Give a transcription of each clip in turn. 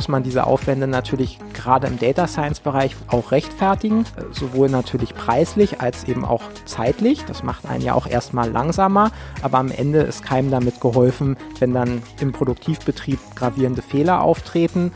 muss man diese Aufwände natürlich gerade im Data Science Bereich auch rechtfertigen, sowohl natürlich preislich als eben auch zeitlich. Das macht einen ja auch erstmal langsamer, aber am Ende ist keinem damit geholfen, wenn dann im Produktivbetrieb gravierende Fehler auftreten.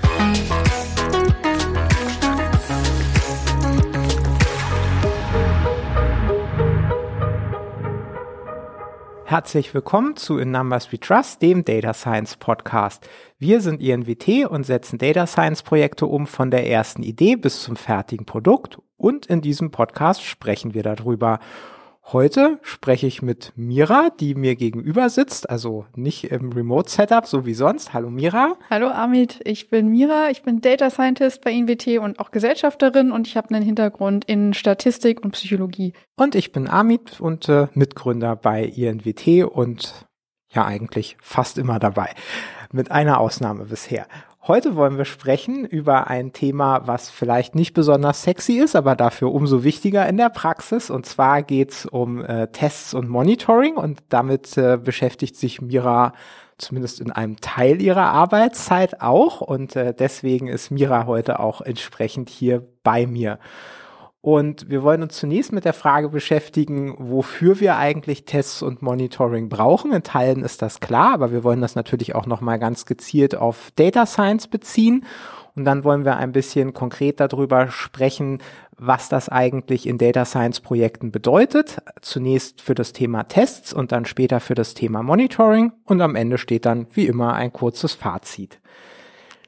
Herzlich willkommen zu In Numbers We Trust, dem Data Science Podcast. Wir sind INWT und setzen Data Science Projekte um von der ersten Idee bis zum fertigen Produkt und in diesem Podcast sprechen wir darüber. Heute spreche ich mit Mira, die mir gegenüber sitzt, also nicht im Remote-Setup, so wie sonst. Hallo Mira. Hallo Amit, ich bin Mira, ich bin Data Scientist bei INWT und auch Gesellschafterin und ich habe einen Hintergrund in Statistik und Psychologie. Und ich bin Amit und äh, Mitgründer bei INWT und ja eigentlich fast immer dabei, mit einer Ausnahme bisher. Heute wollen wir sprechen über ein Thema, was vielleicht nicht besonders sexy ist, aber dafür umso wichtiger in der Praxis. Und zwar geht's um äh, Tests und Monitoring und damit äh, beschäftigt sich Mira zumindest in einem Teil ihrer Arbeitszeit auch. Und äh, deswegen ist Mira heute auch entsprechend hier bei mir. Und wir wollen uns zunächst mit der Frage beschäftigen, wofür wir eigentlich Tests und Monitoring brauchen. In Teilen ist das klar, aber wir wollen das natürlich auch nochmal ganz gezielt auf Data Science beziehen. Und dann wollen wir ein bisschen konkret darüber sprechen, was das eigentlich in Data Science Projekten bedeutet. Zunächst für das Thema Tests und dann später für das Thema Monitoring. Und am Ende steht dann wie immer ein kurzes Fazit.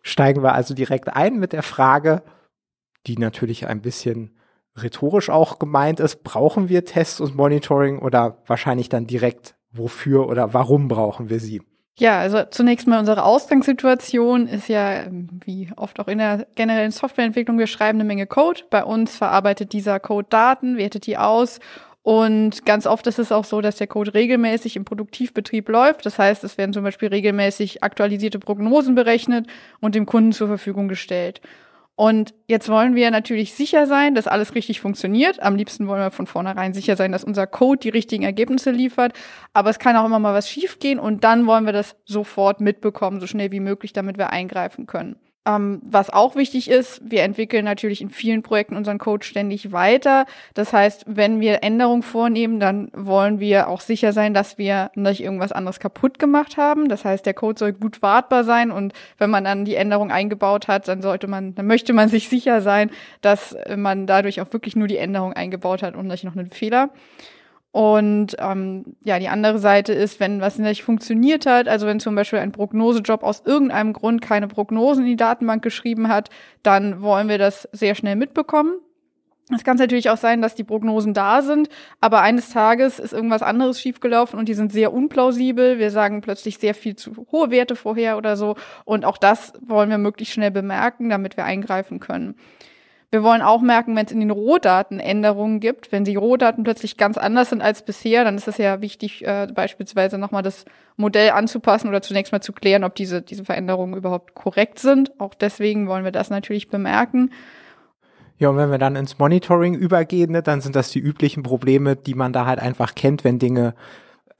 Steigen wir also direkt ein mit der Frage, die natürlich ein bisschen rhetorisch auch gemeint ist, brauchen wir Tests und Monitoring oder wahrscheinlich dann direkt wofür oder warum brauchen wir sie? Ja, also zunächst mal unsere Ausgangssituation ist ja, ähm, wie oft auch in der generellen Softwareentwicklung, wir schreiben eine Menge Code. Bei uns verarbeitet dieser Code Daten, wertet die aus und ganz oft ist es auch so, dass der Code regelmäßig im Produktivbetrieb läuft. Das heißt, es werden zum Beispiel regelmäßig aktualisierte Prognosen berechnet und dem Kunden zur Verfügung gestellt. Und jetzt wollen wir natürlich sicher sein, dass alles richtig funktioniert. Am liebsten wollen wir von vornherein sicher sein, dass unser Code die richtigen Ergebnisse liefert. Aber es kann auch immer mal was schiefgehen und dann wollen wir das sofort mitbekommen, so schnell wie möglich, damit wir eingreifen können. Ähm, was auch wichtig ist, wir entwickeln natürlich in vielen Projekten unseren Code ständig weiter. Das heißt, wenn wir Änderungen vornehmen, dann wollen wir auch sicher sein, dass wir nicht irgendwas anderes kaputt gemacht haben. Das heißt, der Code soll gut wartbar sein und wenn man dann die Änderung eingebaut hat, dann sollte man, dann möchte man sich sicher sein, dass man dadurch auch wirklich nur die Änderung eingebaut hat und nicht noch einen Fehler. Und ähm, ja, die andere Seite ist, wenn was nicht funktioniert hat, also wenn zum Beispiel ein Prognosejob aus irgendeinem Grund keine Prognosen in die Datenbank geschrieben hat, dann wollen wir das sehr schnell mitbekommen. Es kann natürlich auch sein, dass die Prognosen da sind, aber eines Tages ist irgendwas anderes schiefgelaufen und die sind sehr unplausibel. Wir sagen plötzlich sehr viel zu hohe Werte vorher oder so. Und auch das wollen wir möglichst schnell bemerken, damit wir eingreifen können. Wir wollen auch merken, wenn es in den Rohdaten Änderungen gibt, wenn die Rohdaten plötzlich ganz anders sind als bisher, dann ist es ja wichtig, äh, beispielsweise nochmal das Modell anzupassen oder zunächst mal zu klären, ob diese, diese Veränderungen überhaupt korrekt sind. Auch deswegen wollen wir das natürlich bemerken. Ja, und wenn wir dann ins Monitoring übergehen, ne, dann sind das die üblichen Probleme, die man da halt einfach kennt, wenn Dinge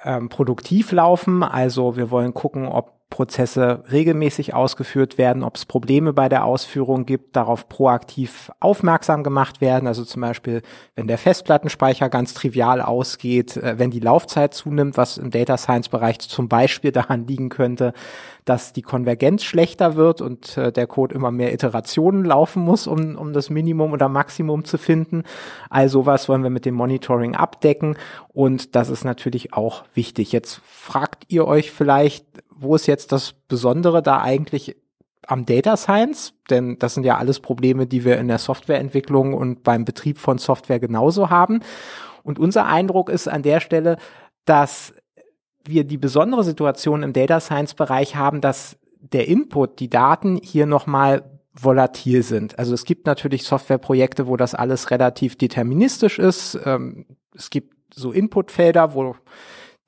ähm, produktiv laufen. Also wir wollen gucken, ob Prozesse regelmäßig ausgeführt werden, ob es Probleme bei der Ausführung gibt, darauf proaktiv aufmerksam gemacht werden. Also zum Beispiel, wenn der Festplattenspeicher ganz trivial ausgeht, äh, wenn die Laufzeit zunimmt, was im Data Science Bereich zum Beispiel daran liegen könnte, dass die Konvergenz schlechter wird und äh, der Code immer mehr Iterationen laufen muss, um, um das Minimum oder Maximum zu finden. Also was wollen wir mit dem Monitoring abdecken und das ist natürlich auch wichtig. Jetzt fragt ihr euch vielleicht, wo ist jetzt das Besondere da eigentlich am Data Science? Denn das sind ja alles Probleme, die wir in der Softwareentwicklung und beim Betrieb von Software genauso haben. Und unser Eindruck ist an der Stelle, dass wir die besondere Situation im Data Science Bereich haben, dass der Input, die Daten hier nochmal volatil sind. Also es gibt natürlich Softwareprojekte, wo das alles relativ deterministisch ist. Ähm, es gibt so Inputfelder, wo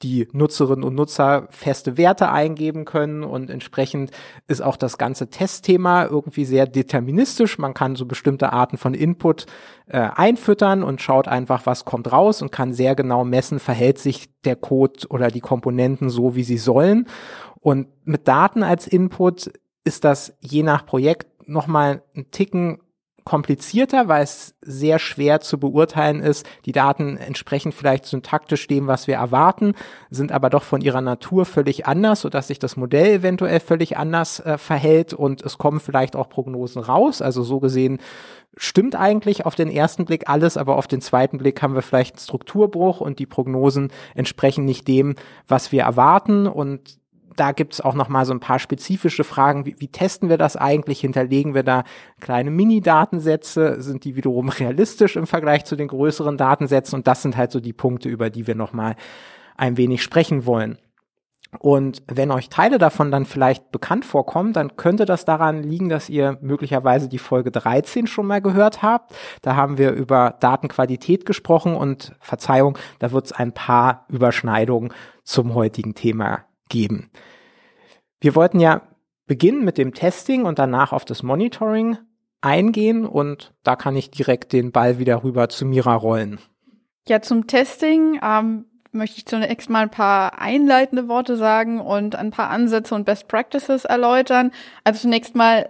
die Nutzerinnen und Nutzer feste Werte eingeben können und entsprechend ist auch das ganze Testthema irgendwie sehr deterministisch. Man kann so bestimmte Arten von Input äh, einfüttern und schaut einfach, was kommt raus und kann sehr genau messen, verhält sich der Code oder die Komponenten so, wie sie sollen. Und mit Daten als Input ist das je nach Projekt nochmal ein Ticken komplizierter, weil es sehr schwer zu beurteilen ist. Die Daten entsprechen vielleicht syntaktisch dem, was wir erwarten, sind aber doch von ihrer Natur völlig anders, sodass sich das Modell eventuell völlig anders äh, verhält und es kommen vielleicht auch Prognosen raus. Also so gesehen stimmt eigentlich auf den ersten Blick alles, aber auf den zweiten Blick haben wir vielleicht einen Strukturbruch und die Prognosen entsprechen nicht dem, was wir erwarten und da gibt's auch noch mal so ein paar spezifische Fragen. Wie, wie testen wir das eigentlich? Hinterlegen wir da kleine Mini-Datensätze? Sind die wiederum realistisch im Vergleich zu den größeren Datensätzen? Und das sind halt so die Punkte, über die wir noch mal ein wenig sprechen wollen. Und wenn euch Teile davon dann vielleicht bekannt vorkommen, dann könnte das daran liegen, dass ihr möglicherweise die Folge 13 schon mal gehört habt. Da haben wir über Datenqualität gesprochen und Verzeihung, da wird es ein paar Überschneidungen zum heutigen Thema geben. Wir wollten ja beginnen mit dem Testing und danach auf das Monitoring eingehen und da kann ich direkt den Ball wieder rüber zu Mira rollen. Ja, zum Testing ähm, möchte ich zunächst mal ein paar einleitende Worte sagen und ein paar Ansätze und Best Practices erläutern. Also zunächst mal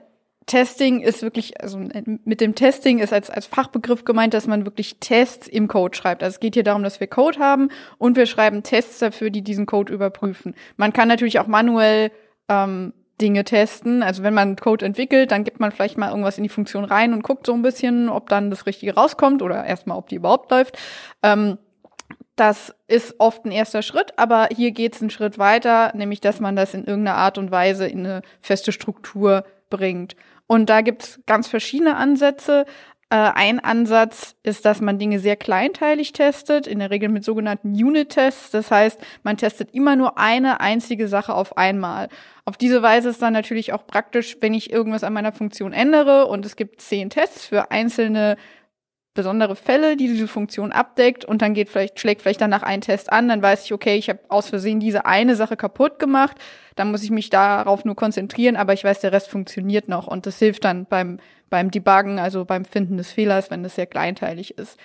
Testing ist wirklich, also mit dem Testing ist als, als Fachbegriff gemeint, dass man wirklich Tests im Code schreibt. Also es geht hier darum, dass wir Code haben und wir schreiben Tests dafür, die diesen Code überprüfen. Man kann natürlich auch manuell ähm, Dinge testen. Also wenn man Code entwickelt, dann gibt man vielleicht mal irgendwas in die Funktion rein und guckt so ein bisschen, ob dann das Richtige rauskommt oder erstmal, ob die überhaupt läuft. Ähm, das ist oft ein erster Schritt, aber hier geht es einen Schritt weiter, nämlich dass man das in irgendeiner Art und Weise in eine feste Struktur bringt. Und da gibt's ganz verschiedene Ansätze. Äh, ein Ansatz ist, dass man Dinge sehr kleinteilig testet, in der Regel mit sogenannten Unit-Tests. Das heißt, man testet immer nur eine einzige Sache auf einmal. Auf diese Weise ist dann natürlich auch praktisch, wenn ich irgendwas an meiner Funktion ändere und es gibt zehn Tests für einzelne besondere Fälle, die diese Funktion abdeckt und dann geht vielleicht, schlägt vielleicht danach ein Test an, dann weiß ich, okay, ich habe aus Versehen diese eine Sache kaputt gemacht, dann muss ich mich darauf nur konzentrieren, aber ich weiß, der Rest funktioniert noch und das hilft dann beim, beim Debuggen, also beim Finden des Fehlers, wenn das sehr kleinteilig ist.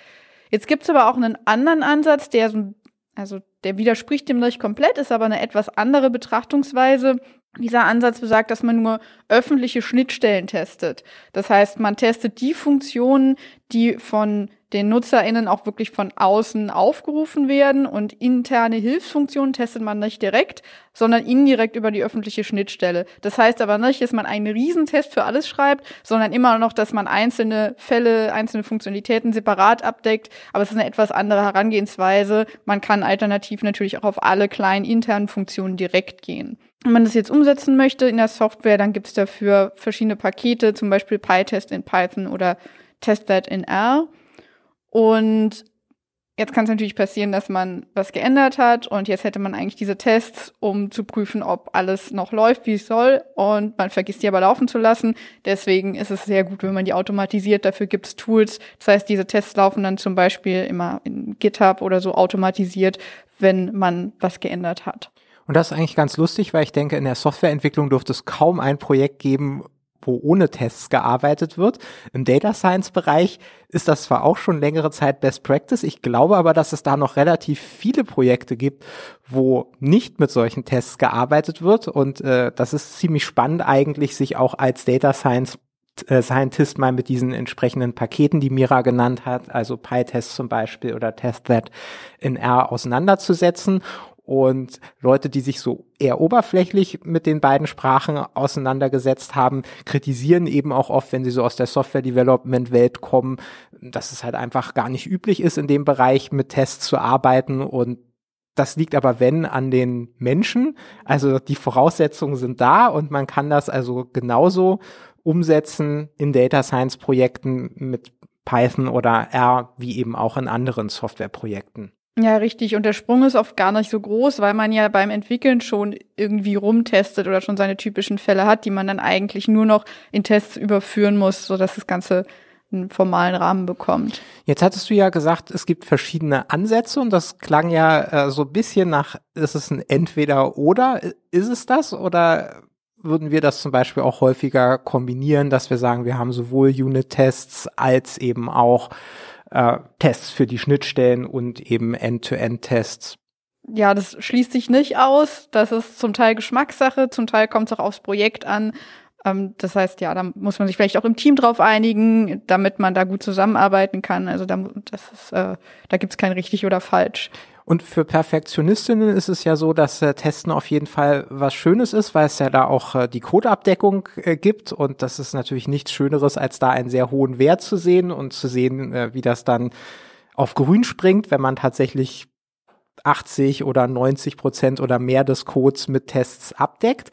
Jetzt gibt's aber auch einen anderen Ansatz, der so, also der widerspricht dem nicht komplett, ist aber eine etwas andere Betrachtungsweise. Dieser Ansatz besagt, dass man nur öffentliche Schnittstellen testet. Das heißt, man testet die Funktionen, die von den NutzerInnen auch wirklich von außen aufgerufen werden und interne Hilfsfunktionen testet man nicht direkt, sondern indirekt über die öffentliche Schnittstelle. Das heißt aber nicht, dass man einen Riesentest für alles schreibt, sondern immer noch, dass man einzelne Fälle, einzelne Funktionalitäten separat abdeckt. Aber es ist eine etwas andere Herangehensweise. Man kann alternativ natürlich auch auf alle kleinen internen Funktionen direkt gehen. Wenn man das jetzt umsetzen möchte in der Software, dann gibt es dafür verschiedene Pakete, zum Beispiel PyTest in Python oder TestThat in R. Und jetzt kann es natürlich passieren, dass man was geändert hat und jetzt hätte man eigentlich diese Tests, um zu prüfen, ob alles noch läuft, wie es soll. Und man vergisst die aber laufen zu lassen. Deswegen ist es sehr gut, wenn man die automatisiert. Dafür gibt es Tools. Das heißt, diese Tests laufen dann zum Beispiel immer in GitHub oder so automatisiert, wenn man was geändert hat. Und das ist eigentlich ganz lustig, weil ich denke, in der Softwareentwicklung dürfte es kaum ein Projekt geben, wo ohne Tests gearbeitet wird. Im Data Science Bereich ist das zwar auch schon längere Zeit Best Practice, ich glaube aber, dass es da noch relativ viele Projekte gibt, wo nicht mit solchen Tests gearbeitet wird und äh, das ist ziemlich spannend eigentlich, sich auch als Data Science äh, Scientist mal mit diesen entsprechenden Paketen, die Mira genannt hat, also PyTest zum Beispiel oder TestThat in R auseinanderzusetzen und Leute, die sich so eher oberflächlich mit den beiden Sprachen auseinandergesetzt haben, kritisieren eben auch oft, wenn sie so aus der Software-Development-Welt kommen, dass es halt einfach gar nicht üblich ist, in dem Bereich mit Tests zu arbeiten und das liegt aber, wenn, an den Menschen. Also die Voraussetzungen sind da und man kann das also genauso umsetzen in Data Science Projekten mit Python oder R, wie eben auch in anderen Softwareprojekten. Ja, richtig. Und der Sprung ist oft gar nicht so groß, weil man ja beim Entwickeln schon irgendwie rumtestet oder schon seine typischen Fälle hat, die man dann eigentlich nur noch in Tests überführen muss, sodass das Ganze einen formalen Rahmen bekommt. Jetzt hattest du ja gesagt, es gibt verschiedene Ansätze und das klang ja äh, so ein bisschen nach, ist es ein Entweder-Oder? Ist es das oder würden wir das zum Beispiel auch häufiger kombinieren, dass wir sagen, wir haben sowohl Unit-Tests als eben auch äh, Tests für die Schnittstellen und eben End-to-End-Tests. Ja, das schließt sich nicht aus. Das ist zum Teil Geschmackssache, zum Teil kommt es auch aufs Projekt an. Ähm, das heißt, ja, da muss man sich vielleicht auch im Team drauf einigen, damit man da gut zusammenarbeiten kann. Also da, das ist, äh, da gibt's kein richtig oder falsch. Und für Perfektionistinnen ist es ja so, dass äh, Testen auf jeden Fall was Schönes ist, weil es ja da auch äh, die Codeabdeckung äh, gibt. Und das ist natürlich nichts Schöneres, als da einen sehr hohen Wert zu sehen und zu sehen, äh, wie das dann auf grün springt, wenn man tatsächlich 80 oder 90 Prozent oder mehr des Codes mit Tests abdeckt.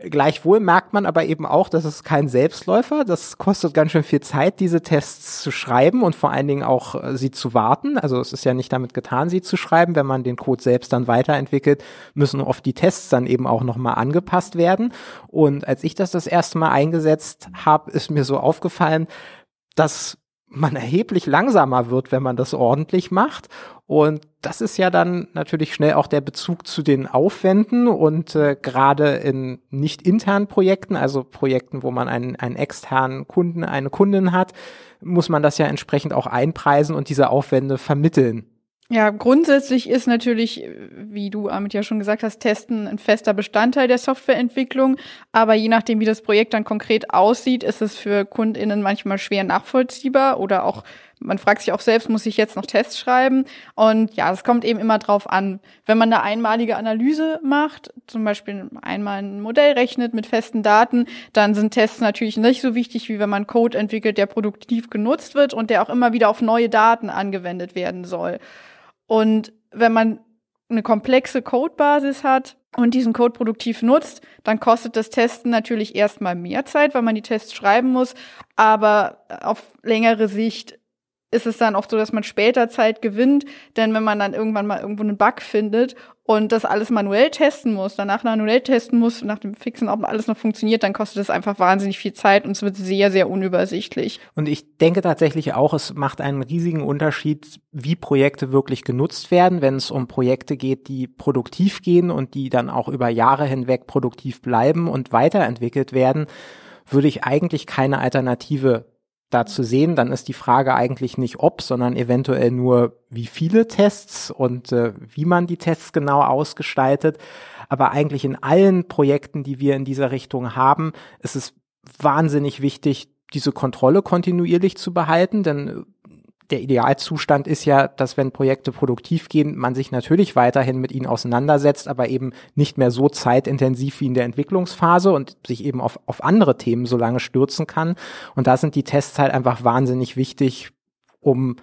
Gleichwohl merkt man aber eben auch, dass es kein Selbstläufer. Das kostet ganz schön viel Zeit, diese Tests zu schreiben und vor allen Dingen auch äh, sie zu warten. Also es ist ja nicht damit getan, sie zu schreiben. Wenn man den Code selbst dann weiterentwickelt, müssen oft die Tests dann eben auch nochmal angepasst werden. Und als ich das das erste Mal eingesetzt habe, ist mir so aufgefallen, dass man erheblich langsamer wird, wenn man das ordentlich macht. Und das ist ja dann natürlich schnell auch der Bezug zu den Aufwänden und äh, gerade in nicht internen Projekten, also Projekten, wo man einen, einen externen Kunden, eine Kundin hat, muss man das ja entsprechend auch einpreisen und diese Aufwände vermitteln. Ja, grundsätzlich ist natürlich, wie du Amit ja schon gesagt hast, Testen ein fester Bestandteil der Softwareentwicklung. Aber je nachdem, wie das Projekt dann konkret aussieht, ist es für KundInnen manchmal schwer nachvollziehbar oder auch, man fragt sich auch selbst, muss ich jetzt noch Tests schreiben? Und ja, es kommt eben immer drauf an. Wenn man eine einmalige Analyse macht, zum Beispiel einmal ein Modell rechnet mit festen Daten, dann sind Tests natürlich nicht so wichtig, wie wenn man Code entwickelt, der produktiv genutzt wird und der auch immer wieder auf neue Daten angewendet werden soll. Und wenn man eine komplexe Codebasis hat und diesen Code produktiv nutzt, dann kostet das Testen natürlich erstmal mehr Zeit, weil man die Tests schreiben muss. Aber auf längere Sicht ist es dann oft so, dass man später Zeit gewinnt, denn wenn man dann irgendwann mal irgendwo einen Bug findet und das alles manuell testen muss, danach manuell testen muss, nach dem Fixen, ob alles noch funktioniert, dann kostet es einfach wahnsinnig viel Zeit und es wird sehr, sehr unübersichtlich. Und ich denke tatsächlich auch, es macht einen riesigen Unterschied, wie Projekte wirklich genutzt werden, wenn es um Projekte geht, die produktiv gehen und die dann auch über Jahre hinweg produktiv bleiben und weiterentwickelt werden, würde ich eigentlich keine Alternative da zu sehen, dann ist die Frage eigentlich nicht ob, sondern eventuell nur wie viele Tests und äh, wie man die Tests genau ausgestaltet. Aber eigentlich in allen Projekten, die wir in dieser Richtung haben, ist es wahnsinnig wichtig, diese Kontrolle kontinuierlich zu behalten, denn der Idealzustand ist ja, dass wenn Projekte produktiv gehen, man sich natürlich weiterhin mit ihnen auseinandersetzt, aber eben nicht mehr so zeitintensiv wie in der Entwicklungsphase und sich eben auf, auf andere Themen so lange stürzen kann. Und da sind die Tests halt einfach wahnsinnig wichtig, um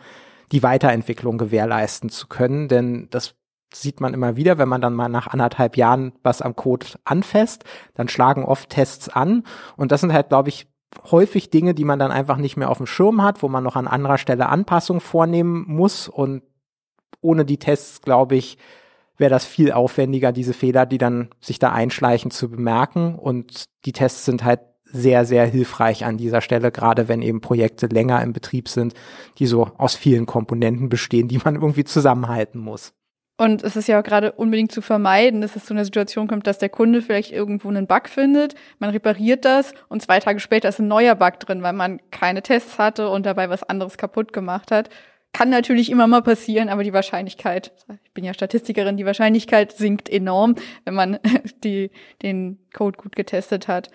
die Weiterentwicklung gewährleisten zu können, denn das sieht man immer wieder, wenn man dann mal nach anderthalb Jahren was am Code anfasst, dann schlagen oft Tests an und das sind halt, glaube ich, häufig Dinge, die man dann einfach nicht mehr auf dem Schirm hat, wo man noch an anderer Stelle Anpassungen vornehmen muss. Und ohne die Tests, glaube ich, wäre das viel aufwendiger, diese Fehler, die dann sich da einschleichen, zu bemerken. Und die Tests sind halt sehr, sehr hilfreich an dieser Stelle, gerade wenn eben Projekte länger im Betrieb sind, die so aus vielen Komponenten bestehen, die man irgendwie zusammenhalten muss. Und es ist ja auch gerade unbedingt zu vermeiden, dass es zu einer Situation kommt, dass der Kunde vielleicht irgendwo einen Bug findet, man repariert das und zwei Tage später ist ein neuer Bug drin, weil man keine Tests hatte und dabei was anderes kaputt gemacht hat. Kann natürlich immer mal passieren, aber die Wahrscheinlichkeit, ich bin ja Statistikerin, die Wahrscheinlichkeit sinkt enorm, wenn man die, den Code gut getestet hat.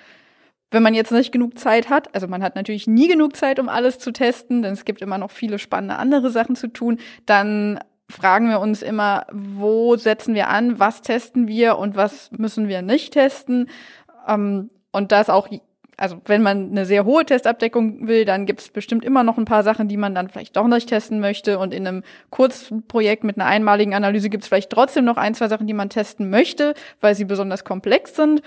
Wenn man jetzt nicht genug Zeit hat, also man hat natürlich nie genug Zeit, um alles zu testen, denn es gibt immer noch viele spannende andere Sachen zu tun, dann fragen wir uns immer, wo setzen wir an, was testen wir und was müssen wir nicht testen. Ähm, und das auch, also wenn man eine sehr hohe Testabdeckung will, dann gibt es bestimmt immer noch ein paar Sachen, die man dann vielleicht doch nicht testen möchte. Und in einem Kurzprojekt mit einer einmaligen Analyse gibt es vielleicht trotzdem noch ein, zwei Sachen, die man testen möchte, weil sie besonders komplex sind.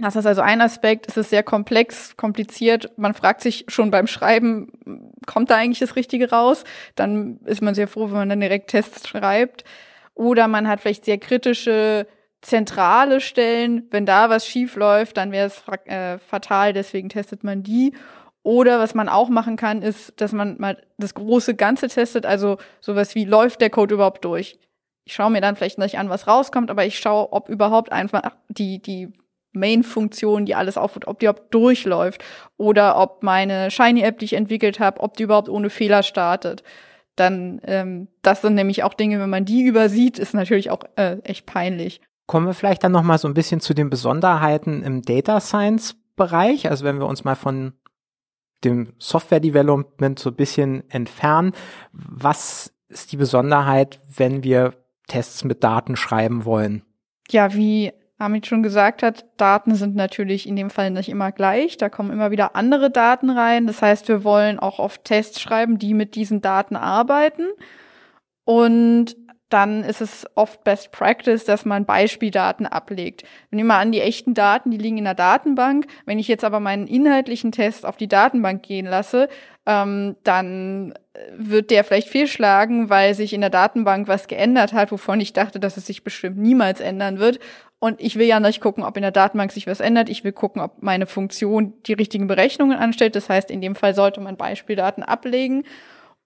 Das ist also ein Aspekt. Es ist sehr komplex, kompliziert. Man fragt sich schon beim Schreiben, kommt da eigentlich das Richtige raus? Dann ist man sehr froh, wenn man dann direkt Tests schreibt. Oder man hat vielleicht sehr kritische zentrale Stellen. Wenn da was schief läuft, dann wäre es äh, fatal. Deswegen testet man die. Oder was man auch machen kann, ist, dass man mal das große Ganze testet. Also sowas wie, läuft der Code überhaupt durch? Ich schaue mir dann vielleicht nicht an, was rauskommt, aber ich schaue, ob überhaupt einfach die, die Main-Funktion, die alles aufruft, ob die überhaupt durchläuft oder ob meine Shiny-App, die ich entwickelt habe, ob die überhaupt ohne Fehler startet. Dann, ähm, das sind nämlich auch Dinge, wenn man die übersieht, ist natürlich auch äh, echt peinlich. Kommen wir vielleicht dann noch mal so ein bisschen zu den Besonderheiten im Data Science Bereich, also wenn wir uns mal von dem Software Development so ein bisschen entfernen, was ist die Besonderheit, wenn wir Tests mit Daten schreiben wollen? Ja, wie Amit schon gesagt hat, Daten sind natürlich in dem Fall nicht immer gleich. Da kommen immer wieder andere Daten rein. Das heißt, wir wollen auch oft Tests schreiben, die mit diesen Daten arbeiten. Und dann ist es oft Best Practice, dass man Beispieldaten ablegt. Wir nehmen mal an, die echten Daten, die liegen in der Datenbank. Wenn ich jetzt aber meinen inhaltlichen Test auf die Datenbank gehen lasse, ähm, dann wird der vielleicht fehlschlagen, weil sich in der Datenbank was geändert hat, wovon ich dachte, dass es sich bestimmt niemals ändern wird. Und ich will ja nicht gucken, ob in der Datenbank sich was ändert. Ich will gucken, ob meine Funktion die richtigen Berechnungen anstellt. Das heißt, in dem Fall sollte man Beispieldaten ablegen.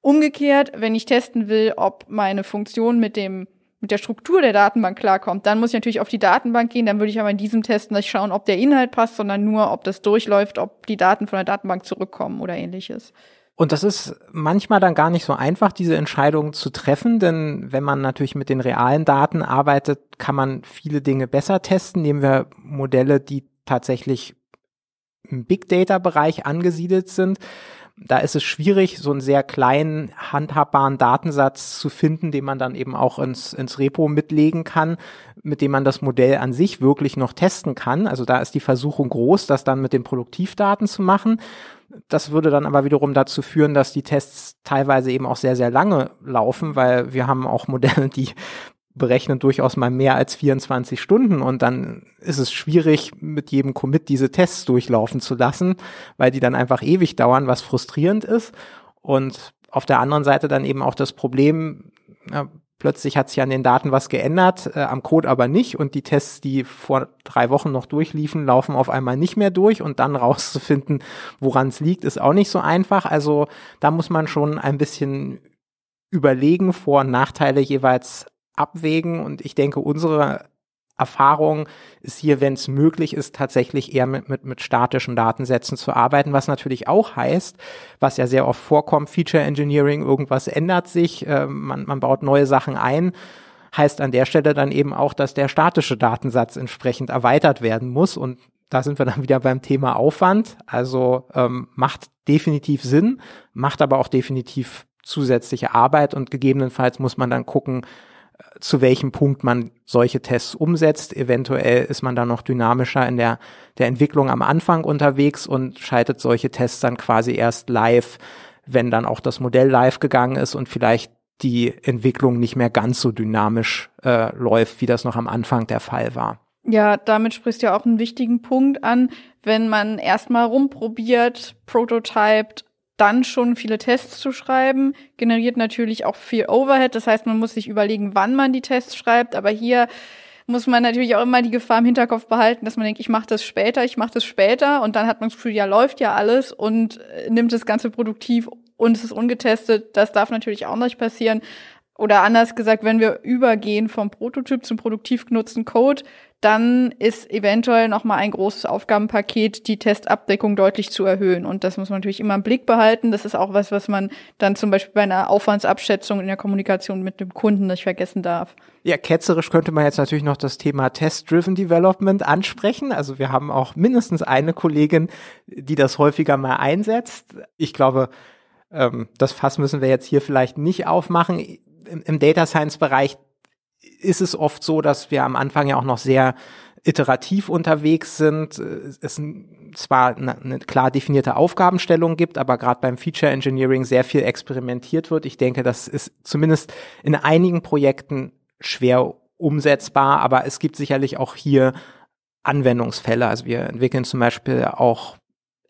Umgekehrt, wenn ich testen will, ob meine Funktion mit dem mit der Struktur der Datenbank klarkommt, dann muss ich natürlich auf die Datenbank gehen. Dann würde ich aber in diesem Test nicht schauen, ob der Inhalt passt, sondern nur, ob das durchläuft, ob die Daten von der Datenbank zurückkommen oder ähnliches. Und das ist manchmal dann gar nicht so einfach, diese Entscheidung zu treffen, denn wenn man natürlich mit den realen Daten arbeitet, kann man viele Dinge besser testen. Nehmen wir Modelle, die tatsächlich im Big Data Bereich angesiedelt sind da ist es schwierig, so einen sehr kleinen, handhabbaren Datensatz zu finden, den man dann eben auch ins, ins Repo mitlegen kann, mit dem man das Modell an sich wirklich noch testen kann. Also da ist die Versuchung groß, das dann mit den Produktivdaten zu machen. Das würde dann aber wiederum dazu führen, dass die Tests teilweise eben auch sehr, sehr lange laufen, weil wir haben auch Modelle, die berechnen durchaus mal mehr als 24 Stunden und dann ist es schwierig, mit jedem Commit diese Tests durchlaufen zu lassen, weil die dann einfach ewig dauern, was frustrierend ist. Und auf der anderen Seite dann eben auch das Problem, ja, plötzlich hat sich an den Daten was geändert, äh, am Code aber nicht und die Tests, die vor drei Wochen noch durchliefen, laufen auf einmal nicht mehr durch und dann rauszufinden, woran es liegt, ist auch nicht so einfach. Also da muss man schon ein bisschen überlegen, Vor- und Nachteile jeweils abwägen. Und ich denke, unsere Erfahrung ist hier, wenn es möglich ist, tatsächlich eher mit, mit, mit statischen Datensätzen zu arbeiten, was natürlich auch heißt, was ja sehr oft vorkommt, Feature Engineering, irgendwas ändert sich, äh, man, man baut neue Sachen ein, heißt an der Stelle dann eben auch, dass der statische Datensatz entsprechend erweitert werden muss und da sind wir dann wieder beim Thema Aufwand. Also ähm, macht definitiv Sinn, macht aber auch definitiv zusätzliche Arbeit und gegebenenfalls muss man dann gucken, zu welchem Punkt man solche Tests umsetzt. Eventuell ist man da noch dynamischer in der, der Entwicklung am Anfang unterwegs und schaltet solche Tests dann quasi erst live, wenn dann auch das Modell live gegangen ist und vielleicht die Entwicklung nicht mehr ganz so dynamisch äh, läuft, wie das noch am Anfang der Fall war. Ja, damit sprichst du ja auch einen wichtigen Punkt an. Wenn man erstmal rumprobiert, prototypt, dann schon viele Tests zu schreiben, generiert natürlich auch viel Overhead. Das heißt, man muss sich überlegen, wann man die Tests schreibt. Aber hier muss man natürlich auch immer die Gefahr im Hinterkopf behalten, dass man denkt, ich mache das später, ich mache das später und dann hat man das Gefühl, ja, läuft ja alles und äh, nimmt das Ganze produktiv und es ist ungetestet. Das darf natürlich auch nicht passieren. Oder anders gesagt, wenn wir übergehen vom Prototyp zum produktiv genutzten Code, dann ist eventuell nochmal ein großes Aufgabenpaket, die Testabdeckung deutlich zu erhöhen. Und das muss man natürlich immer im Blick behalten. Das ist auch was, was man dann zum Beispiel bei einer Aufwandsabschätzung in der Kommunikation mit dem Kunden nicht vergessen darf. Ja, ketzerisch könnte man jetzt natürlich noch das Thema Test-Driven Development ansprechen. Also wir haben auch mindestens eine Kollegin, die das häufiger mal einsetzt. Ich glaube, ähm, das Fass müssen wir jetzt hier vielleicht nicht aufmachen. Im, im Data Science Bereich ist es oft so, dass wir am Anfang ja auch noch sehr iterativ unterwegs sind, es zwar eine, klar definierte Aufgabenstellung gibt, aber gerade beim Feature Engineering sehr viel experimentiert wird. Ich denke, das ist zumindest in einigen Projekten schwer umsetzbar, aber es gibt sicherlich auch hier Anwendungsfälle. Also wir entwickeln zum Beispiel auch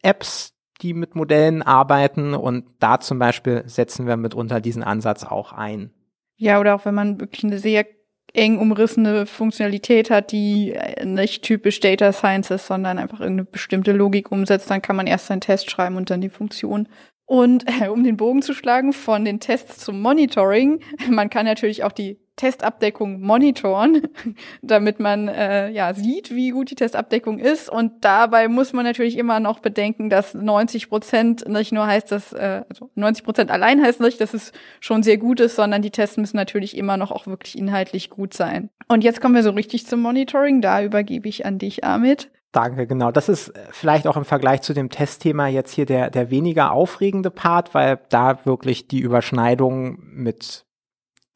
Apps, die mit Modellen arbeiten und da zum Beispiel setzen wir mitunter diesen Ansatz auch ein. Ja, oder auch wenn man wirklich eine sehr eng umrissene Funktionalität hat, die nicht typisch Data Science ist, sondern einfach irgendeine bestimmte Logik umsetzt, dann kann man erst seinen Test schreiben und dann die Funktion. Und äh, um den Bogen zu schlagen von den Tests zum Monitoring, man kann natürlich auch die Testabdeckung monitoren, damit man äh, ja sieht, wie gut die Testabdeckung ist. Und dabei muss man natürlich immer noch bedenken, dass 90 Prozent nicht nur heißt, dass äh, also 90 Prozent allein heißt nicht, dass es schon sehr gut ist, sondern die Tests müssen natürlich immer noch auch wirklich inhaltlich gut sein. Und jetzt kommen wir so richtig zum Monitoring. Da übergebe ich an dich, Amit. Danke, genau. Das ist äh, vielleicht auch im Vergleich zu dem Testthema jetzt hier der, der weniger aufregende Part, weil da wirklich die Überschneidungen mit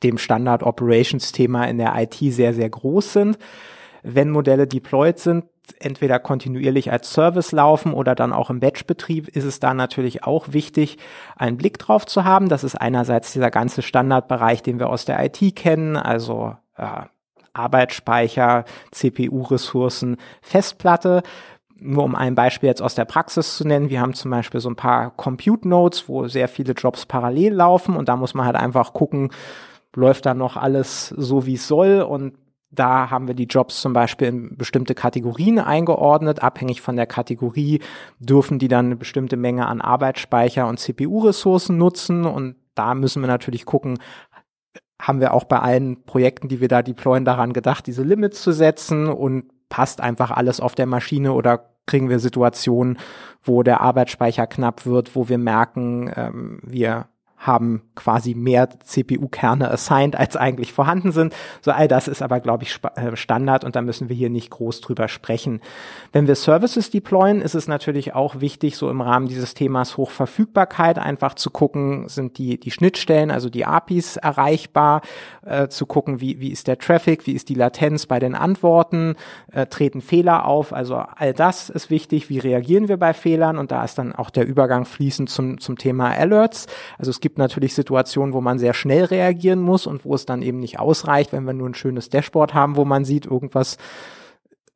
dem Standard Operations Thema in der IT sehr, sehr groß sind. Wenn Modelle deployed sind, entweder kontinuierlich als Service laufen oder dann auch im Batch-Betrieb, ist es da natürlich auch wichtig, einen Blick drauf zu haben. Das ist einerseits dieser ganze Standardbereich, den wir aus der IT kennen, also äh, Arbeitsspeicher, CPU-Ressourcen, Festplatte. Nur um ein Beispiel jetzt aus der Praxis zu nennen, wir haben zum Beispiel so ein paar Compute Nodes, wo sehr viele Jobs parallel laufen und da muss man halt einfach gucken, läuft da noch alles so, wie es soll und da haben wir die Jobs zum Beispiel in bestimmte Kategorien eingeordnet. Abhängig von der Kategorie dürfen die dann eine bestimmte Menge an Arbeitsspeicher und CPU-Ressourcen nutzen. Und da müssen wir natürlich gucken, haben wir auch bei allen Projekten, die wir da deployen, daran gedacht, diese Limits zu setzen und passt einfach alles auf der Maschine oder kriegen wir Situationen, wo der Arbeitsspeicher knapp wird, wo wir merken, ähm, wir haben quasi mehr CPU-Kerne assigned, als eigentlich vorhanden sind. So all das ist aber, glaube ich, äh, Standard und da müssen wir hier nicht groß drüber sprechen. Wenn wir Services deployen, ist es natürlich auch wichtig, so im Rahmen dieses Themas Hochverfügbarkeit einfach zu gucken, sind die, die Schnittstellen, also die APIs erreichbar, äh, zu gucken, wie, wie ist der Traffic, wie ist die Latenz bei den Antworten, äh, treten Fehler auf, also all das ist wichtig, wie reagieren wir bei Fehlern und da ist dann auch der Übergang fließend zum, zum Thema Alerts. Also es gibt gibt natürlich Situationen, wo man sehr schnell reagieren muss und wo es dann eben nicht ausreicht, wenn wir nur ein schönes Dashboard haben, wo man sieht, irgendwas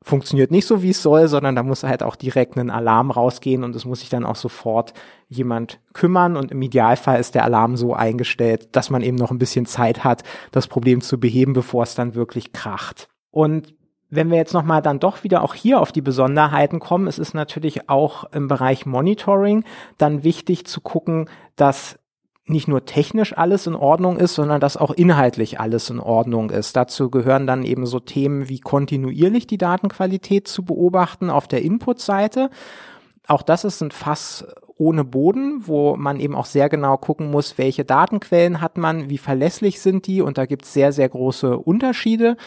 funktioniert nicht so, wie es soll, sondern da muss halt auch direkt ein Alarm rausgehen und es muss sich dann auch sofort jemand kümmern und im Idealfall ist der Alarm so eingestellt, dass man eben noch ein bisschen Zeit hat, das Problem zu beheben, bevor es dann wirklich kracht. Und wenn wir jetzt nochmal dann doch wieder auch hier auf die Besonderheiten kommen, es ist natürlich auch im Bereich Monitoring dann wichtig zu gucken, dass nicht nur technisch alles in Ordnung ist, sondern dass auch inhaltlich alles in Ordnung ist. Dazu gehören dann eben so Themen wie kontinuierlich die Datenqualität zu beobachten auf der Input-Seite. Auch das ist ein Fass ohne Boden, wo man eben auch sehr genau gucken muss, welche Datenquellen hat man, wie verlässlich sind die und da gibt es sehr, sehr große Unterschiede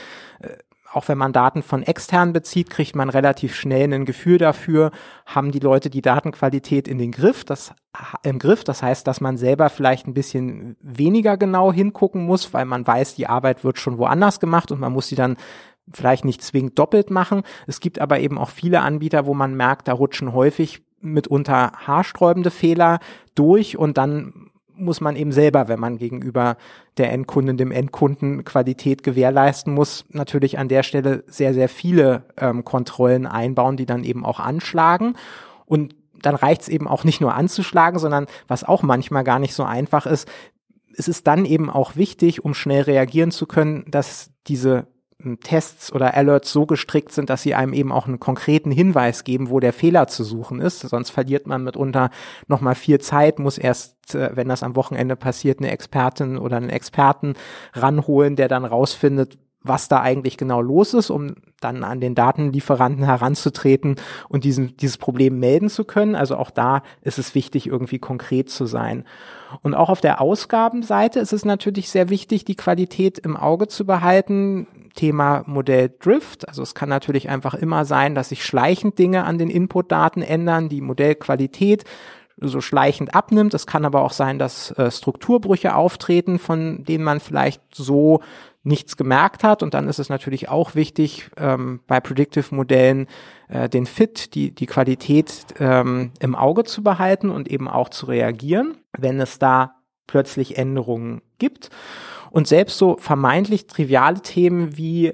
auch wenn man Daten von extern bezieht, kriegt man relativ schnell ein Gefühl dafür, haben die Leute die Datenqualität in den Griff, das im Griff. Das heißt, dass man selber vielleicht ein bisschen weniger genau hingucken muss, weil man weiß, die Arbeit wird schon woanders gemacht und man muss sie dann vielleicht nicht zwingend doppelt machen. Es gibt aber eben auch viele Anbieter, wo man merkt, da rutschen häufig mitunter haarsträubende Fehler durch und dann muss man eben selber, wenn man gegenüber der Endkundin, dem Endkunden Qualität gewährleisten muss, natürlich an der Stelle sehr, sehr viele ähm, Kontrollen einbauen, die dann eben auch anschlagen. Und dann reicht es eben auch nicht nur anzuschlagen, sondern was auch manchmal gar nicht so einfach ist, es ist dann eben auch wichtig, um schnell reagieren zu können, dass diese Tests oder Alerts so gestrickt sind, dass sie einem eben auch einen konkreten Hinweis geben, wo der Fehler zu suchen ist. Sonst verliert man mitunter nochmal viel Zeit, muss erst, äh, wenn das am Wochenende passiert, eine Expertin oder einen Experten ranholen, der dann rausfindet, was da eigentlich genau los ist, um dann an den Datenlieferanten heranzutreten und diesen, dieses Problem melden zu können. Also auch da ist es wichtig, irgendwie konkret zu sein. Und auch auf der Ausgabenseite ist es natürlich sehr wichtig, die Qualität im Auge zu behalten. Thema Modell Drift. Also es kann natürlich einfach immer sein, dass sich schleichend Dinge an den Inputdaten ändern, die Modellqualität so schleichend abnimmt. Es kann aber auch sein, dass äh, Strukturbrüche auftreten, von denen man vielleicht so nichts gemerkt hat. Und dann ist es natürlich auch wichtig, ähm, bei Predictive-Modellen äh, den Fit, die, die Qualität ähm, im Auge zu behalten und eben auch zu reagieren, wenn es da plötzlich Änderungen gibt. Und selbst so vermeintlich triviale Themen wie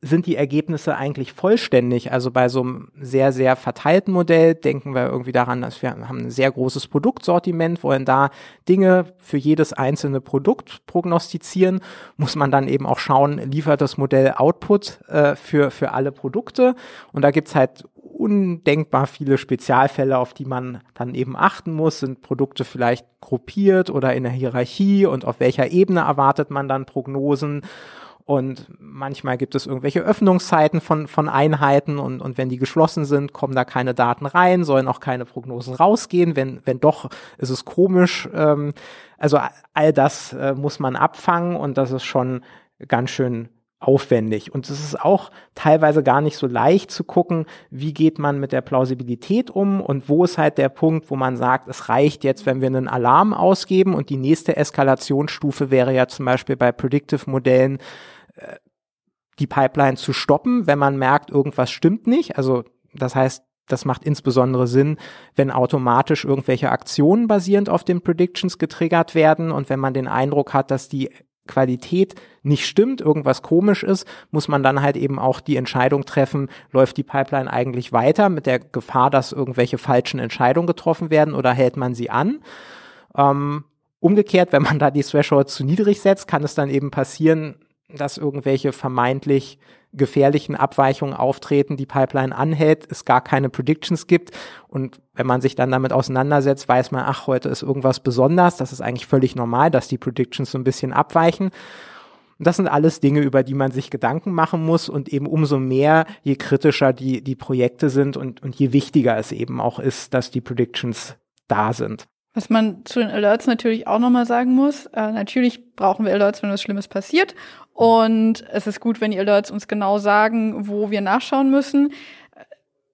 sind die Ergebnisse eigentlich vollständig? Also bei so einem sehr, sehr verteilten Modell denken wir irgendwie daran, dass wir haben ein sehr großes Produktsortiment, wollen da Dinge für jedes einzelne Produkt prognostizieren, muss man dann eben auch schauen, liefert das Modell Output äh, für, für alle Produkte? Und da gibt's halt undenkbar viele Spezialfälle, auf die man dann eben achten muss. Sind Produkte vielleicht gruppiert oder in der Hierarchie und auf welcher Ebene erwartet man dann Prognosen? Und manchmal gibt es irgendwelche Öffnungszeiten von, von Einheiten und, und wenn die geschlossen sind, kommen da keine Daten rein, sollen auch keine Prognosen rausgehen. Wenn, wenn doch, ist es komisch. Ähm, also all das äh, muss man abfangen und das ist schon ganz schön aufwendig. Und es ist auch teilweise gar nicht so leicht zu gucken, wie geht man mit der Plausibilität um und wo ist halt der Punkt, wo man sagt, es reicht jetzt, wenn wir einen Alarm ausgeben und die nächste Eskalationsstufe wäre ja zum Beispiel bei Predictive-Modellen die Pipeline zu stoppen, wenn man merkt, irgendwas stimmt nicht. Also das heißt, das macht insbesondere Sinn, wenn automatisch irgendwelche Aktionen basierend auf den Predictions getriggert werden und wenn man den Eindruck hat, dass die Qualität nicht stimmt, irgendwas komisch ist, muss man dann halt eben auch die Entscheidung treffen, läuft die Pipeline eigentlich weiter mit der Gefahr, dass irgendwelche falschen Entscheidungen getroffen werden oder hält man sie an? Ähm, umgekehrt, wenn man da die Threshold zu niedrig setzt, kann es dann eben passieren, dass irgendwelche vermeintlich gefährlichen Abweichungen auftreten, die Pipeline anhält, es gar keine Predictions gibt. Und wenn man sich dann damit auseinandersetzt, weiß man, ach, heute ist irgendwas besonders. Das ist eigentlich völlig normal, dass die Predictions so ein bisschen abweichen. Und das sind alles Dinge, über die man sich Gedanken machen muss und eben umso mehr, je kritischer die, die Projekte sind und, und je wichtiger es eben auch ist, dass die Predictions da sind. Was man zu den Alerts natürlich auch nochmal sagen muss, äh, natürlich brauchen wir Alerts, wenn was Schlimmes passiert. Und es ist gut, wenn die Alerts uns genau sagen, wo wir nachschauen müssen.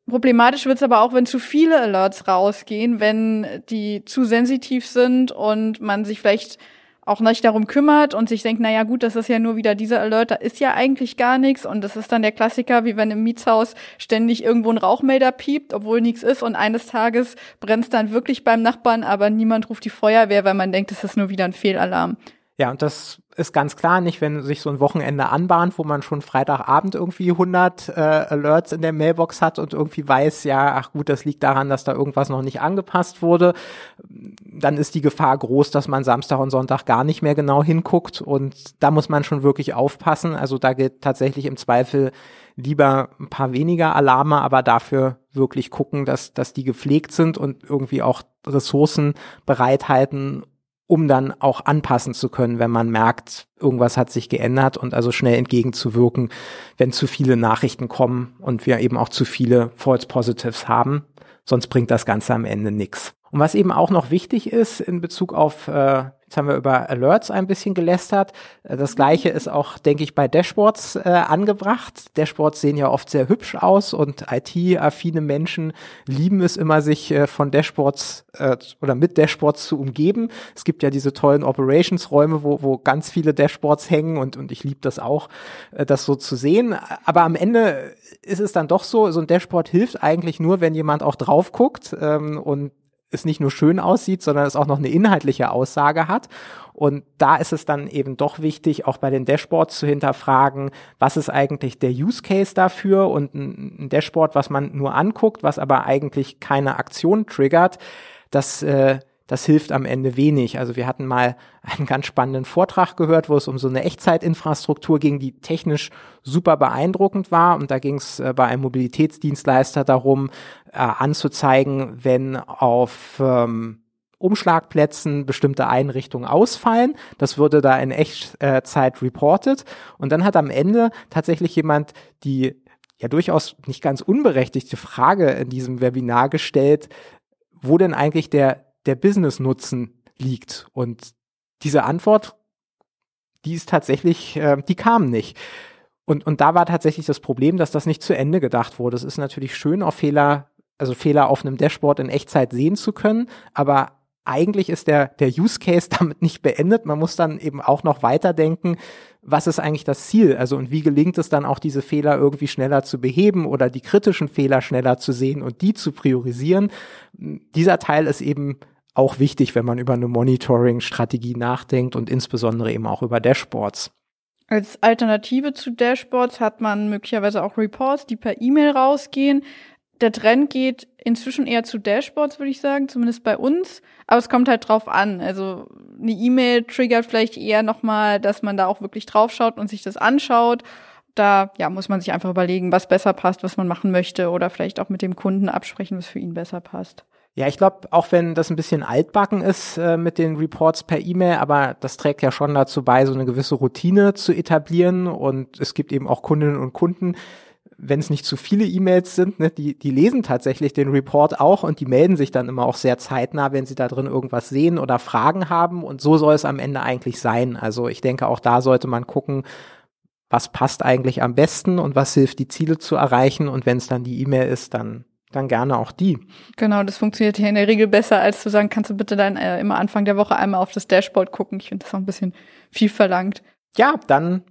Problematisch wird es aber auch, wenn zu viele Alerts rausgehen, wenn die zu sensitiv sind und man sich vielleicht auch nicht darum kümmert und sich denkt, naja gut, das ist ja nur wieder dieser Alert, da ist ja eigentlich gar nichts und das ist dann der Klassiker, wie wenn im Mietshaus ständig irgendwo ein Rauchmelder piept, obwohl nichts ist und eines Tages brennt dann wirklich beim Nachbarn, aber niemand ruft die Feuerwehr, weil man denkt, es ist nur wieder ein Fehlalarm. Ja, und das ist ganz klar nicht, wenn sich so ein Wochenende anbahnt, wo man schon Freitagabend irgendwie 100 äh, Alerts in der Mailbox hat und irgendwie weiß, ja, ach gut, das liegt daran, dass da irgendwas noch nicht angepasst wurde, dann ist die Gefahr groß, dass man Samstag und Sonntag gar nicht mehr genau hinguckt und da muss man schon wirklich aufpassen. Also da gilt tatsächlich im Zweifel lieber ein paar weniger Alarme, aber dafür wirklich gucken, dass, dass die gepflegt sind und irgendwie auch Ressourcen bereithalten, um dann auch anpassen zu können, wenn man merkt, irgendwas hat sich geändert und also schnell entgegenzuwirken, wenn zu viele Nachrichten kommen und wir eben auch zu viele False Positives haben. Sonst bringt das Ganze am Ende nichts. Und was eben auch noch wichtig ist in Bezug auf äh, Jetzt haben wir über Alerts ein bisschen gelästert. Äh, das gleiche ist auch, denke ich, bei Dashboards äh, angebracht. Dashboards sehen ja oft sehr hübsch aus und IT-affine Menschen lieben es immer, sich äh, von Dashboards äh, oder mit Dashboards zu umgeben. Es gibt ja diese tollen Operations-Räume, wo, wo ganz viele Dashboards hängen und, und ich liebe das auch, äh, das so zu sehen. Aber am Ende ist es dann doch so, so ein Dashboard hilft eigentlich nur, wenn jemand auch drauf guckt ähm, und es nicht nur schön aussieht, sondern es auch noch eine inhaltliche Aussage hat. Und da ist es dann eben doch wichtig, auch bei den Dashboards zu hinterfragen, was ist eigentlich der Use Case dafür und ein Dashboard, was man nur anguckt, was aber eigentlich keine Aktion triggert, das äh, das hilft am Ende wenig. Also wir hatten mal einen ganz spannenden Vortrag gehört, wo es um so eine Echtzeitinfrastruktur ging, die technisch super beeindruckend war. Und da ging es äh, bei einem Mobilitätsdienstleister darum, äh, anzuzeigen, wenn auf ähm, Umschlagplätzen bestimmte Einrichtungen ausfallen. Das wurde da in Echtzeit reported. Und dann hat am Ende tatsächlich jemand die ja durchaus nicht ganz unberechtigte Frage in diesem Webinar gestellt, wo denn eigentlich der der Business-Nutzen liegt. Und diese Antwort, die ist tatsächlich, äh, die kam nicht. Und, und da war tatsächlich das Problem, dass das nicht zu Ende gedacht wurde. Es ist natürlich schön, auf Fehler, also Fehler auf einem Dashboard in Echtzeit sehen zu können, aber eigentlich ist der, der Use Case damit nicht beendet. Man muss dann eben auch noch weiterdenken, was ist eigentlich das Ziel? Also und wie gelingt es dann auch, diese Fehler irgendwie schneller zu beheben oder die kritischen Fehler schneller zu sehen und die zu priorisieren? Dieser Teil ist eben auch wichtig, wenn man über eine Monitoring-Strategie nachdenkt und insbesondere eben auch über Dashboards. Als Alternative zu Dashboards hat man möglicherweise auch Reports, die per E-Mail rausgehen. Der Trend geht inzwischen eher zu Dashboards, würde ich sagen, zumindest bei uns. Aber es kommt halt drauf an. Also eine E-Mail triggert vielleicht eher nochmal, dass man da auch wirklich draufschaut und sich das anschaut. Da ja, muss man sich einfach überlegen, was besser passt, was man machen möchte oder vielleicht auch mit dem Kunden absprechen, was für ihn besser passt. Ja, ich glaube, auch wenn das ein bisschen altbacken ist äh, mit den Reports per E-Mail, aber das trägt ja schon dazu bei, so eine gewisse Routine zu etablieren. Und es gibt eben auch Kundinnen und Kunden, wenn es nicht zu viele E-Mails sind, ne, die, die lesen tatsächlich den Report auch und die melden sich dann immer auch sehr zeitnah, wenn sie da drin irgendwas sehen oder Fragen haben. Und so soll es am Ende eigentlich sein. Also ich denke, auch da sollte man gucken, was passt eigentlich am besten und was hilft, die Ziele zu erreichen. Und wenn es dann die E-Mail ist, dann dann gerne auch die. Genau, das funktioniert hier in der Regel besser, als zu sagen, kannst du bitte dann äh, immer Anfang der Woche einmal auf das Dashboard gucken. Ich finde das auch ein bisschen viel verlangt. Ja, dann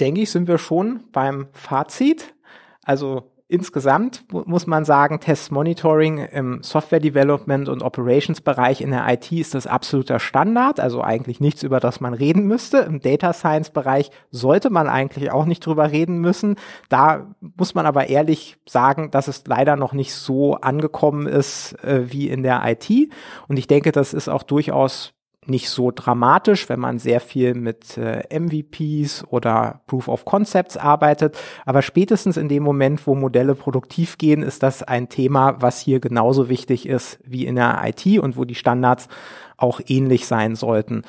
denke ich, sind wir schon beim Fazit. Also Insgesamt muss man sagen, Test Monitoring im Software Development und Operations Bereich in der IT ist das absoluter Standard, also eigentlich nichts, über das man reden müsste. Im Data Science Bereich sollte man eigentlich auch nicht drüber reden müssen. Da muss man aber ehrlich sagen, dass es leider noch nicht so angekommen ist äh, wie in der IT. Und ich denke, das ist auch durchaus nicht so dramatisch, wenn man sehr viel mit äh, MVPs oder Proof of Concepts arbeitet. Aber spätestens in dem Moment, wo Modelle produktiv gehen, ist das ein Thema, was hier genauso wichtig ist wie in der IT und wo die Standards auch ähnlich sein sollten.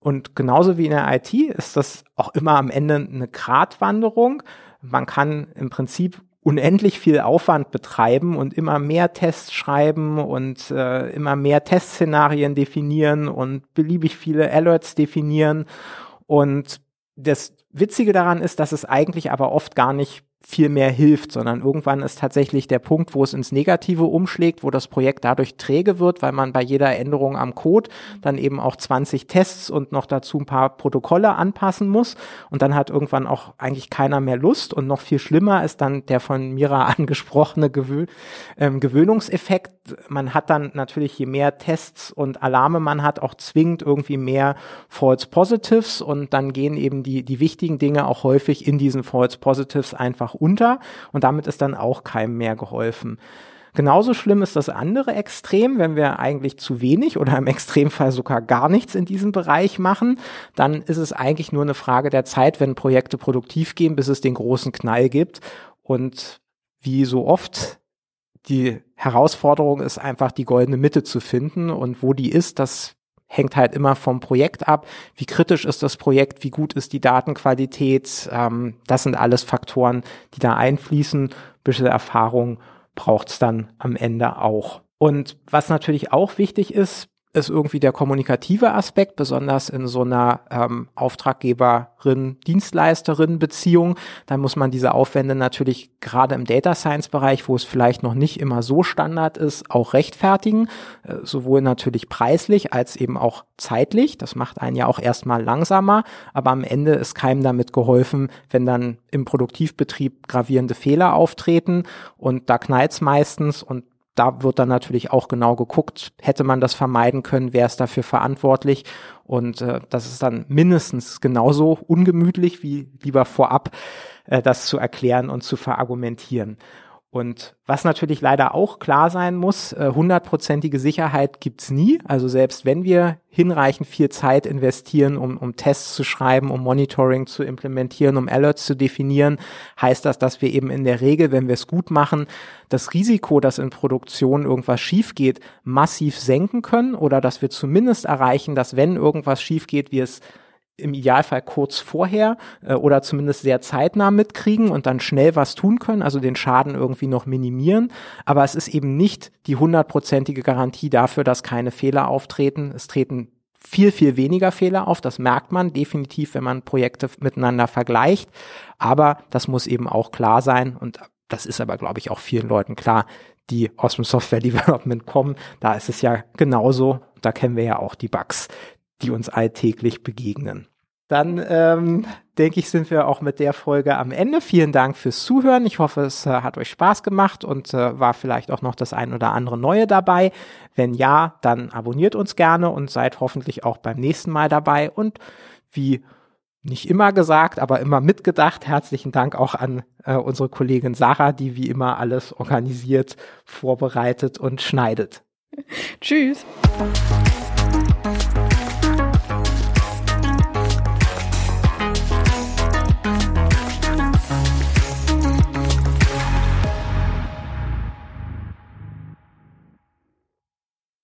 Und genauso wie in der IT ist das auch immer am Ende eine Gratwanderung. Man kann im Prinzip unendlich viel Aufwand betreiben und immer mehr Tests schreiben und äh, immer mehr Testszenarien definieren und beliebig viele Alerts definieren. Und das Witzige daran ist, dass es eigentlich aber oft gar nicht viel mehr hilft, sondern irgendwann ist tatsächlich der Punkt, wo es ins Negative umschlägt, wo das Projekt dadurch träge wird, weil man bei jeder Änderung am Code dann eben auch 20 Tests und noch dazu ein paar Protokolle anpassen muss. Und dann hat irgendwann auch eigentlich keiner mehr Lust. Und noch viel schlimmer ist dann der von Mira angesprochene Gewö ähm, Gewöhnungseffekt. Man hat dann natürlich, je mehr Tests und Alarme man hat, auch zwingend irgendwie mehr False Positives und dann gehen eben die, die wichtigen Dinge auch häufig in diesen False Positives einfach unter und damit ist dann auch keinem mehr geholfen. Genauso schlimm ist das andere Extrem, wenn wir eigentlich zu wenig oder im Extremfall sogar gar nichts in diesem Bereich machen, dann ist es eigentlich nur eine Frage der Zeit, wenn Projekte produktiv gehen, bis es den großen Knall gibt. Und wie so oft die Herausforderung ist einfach die goldene Mitte zu finden und wo die ist, das hängt halt immer vom Projekt ab. Wie kritisch ist das Projekt? Wie gut ist die Datenqualität? Ähm, das sind alles Faktoren, die da einfließen. Bisschen Erfahrung braucht es dann am Ende auch. Und was natürlich auch wichtig ist, ist irgendwie der kommunikative Aspekt, besonders in so einer ähm, Auftraggeberin-Dienstleisterin-Beziehung. Da muss man diese Aufwände natürlich gerade im Data Science-Bereich, wo es vielleicht noch nicht immer so Standard ist, auch rechtfertigen, äh, sowohl natürlich preislich als eben auch zeitlich. Das macht einen ja auch erstmal langsamer, aber am Ende ist keinem damit geholfen, wenn dann im Produktivbetrieb gravierende Fehler auftreten und da knallt's meistens und da wird dann natürlich auch genau geguckt, hätte man das vermeiden können, wer ist dafür verantwortlich. Und äh, das ist dann mindestens genauso ungemütlich wie lieber vorab, äh, das zu erklären und zu verargumentieren. Und was natürlich leider auch klar sein muss, äh, hundertprozentige Sicherheit gibt's nie. Also selbst wenn wir hinreichend viel Zeit investieren, um, um Tests zu schreiben, um Monitoring zu implementieren, um Alerts zu definieren, heißt das, dass wir eben in der Regel, wenn wir es gut machen, das Risiko, dass in Produktion irgendwas schief geht, massiv senken können oder dass wir zumindest erreichen, dass wenn irgendwas schief geht, wir es im Idealfall kurz vorher äh, oder zumindest sehr zeitnah mitkriegen und dann schnell was tun können, also den Schaden irgendwie noch minimieren. Aber es ist eben nicht die hundertprozentige Garantie dafür, dass keine Fehler auftreten. Es treten viel, viel weniger Fehler auf. Das merkt man definitiv, wenn man Projekte miteinander vergleicht. Aber das muss eben auch klar sein. Und das ist aber, glaube ich, auch vielen Leuten klar, die aus dem Software Development kommen. Da ist es ja genauso. Da kennen wir ja auch die Bugs, die uns alltäglich begegnen. Dann ähm, denke ich, sind wir auch mit der Folge am Ende. Vielen Dank fürs Zuhören. Ich hoffe, es äh, hat euch Spaß gemacht und äh, war vielleicht auch noch das ein oder andere Neue dabei. Wenn ja, dann abonniert uns gerne und seid hoffentlich auch beim nächsten Mal dabei. Und wie nicht immer gesagt, aber immer mitgedacht, herzlichen Dank auch an äh, unsere Kollegin Sarah, die wie immer alles organisiert, vorbereitet und schneidet. Tschüss.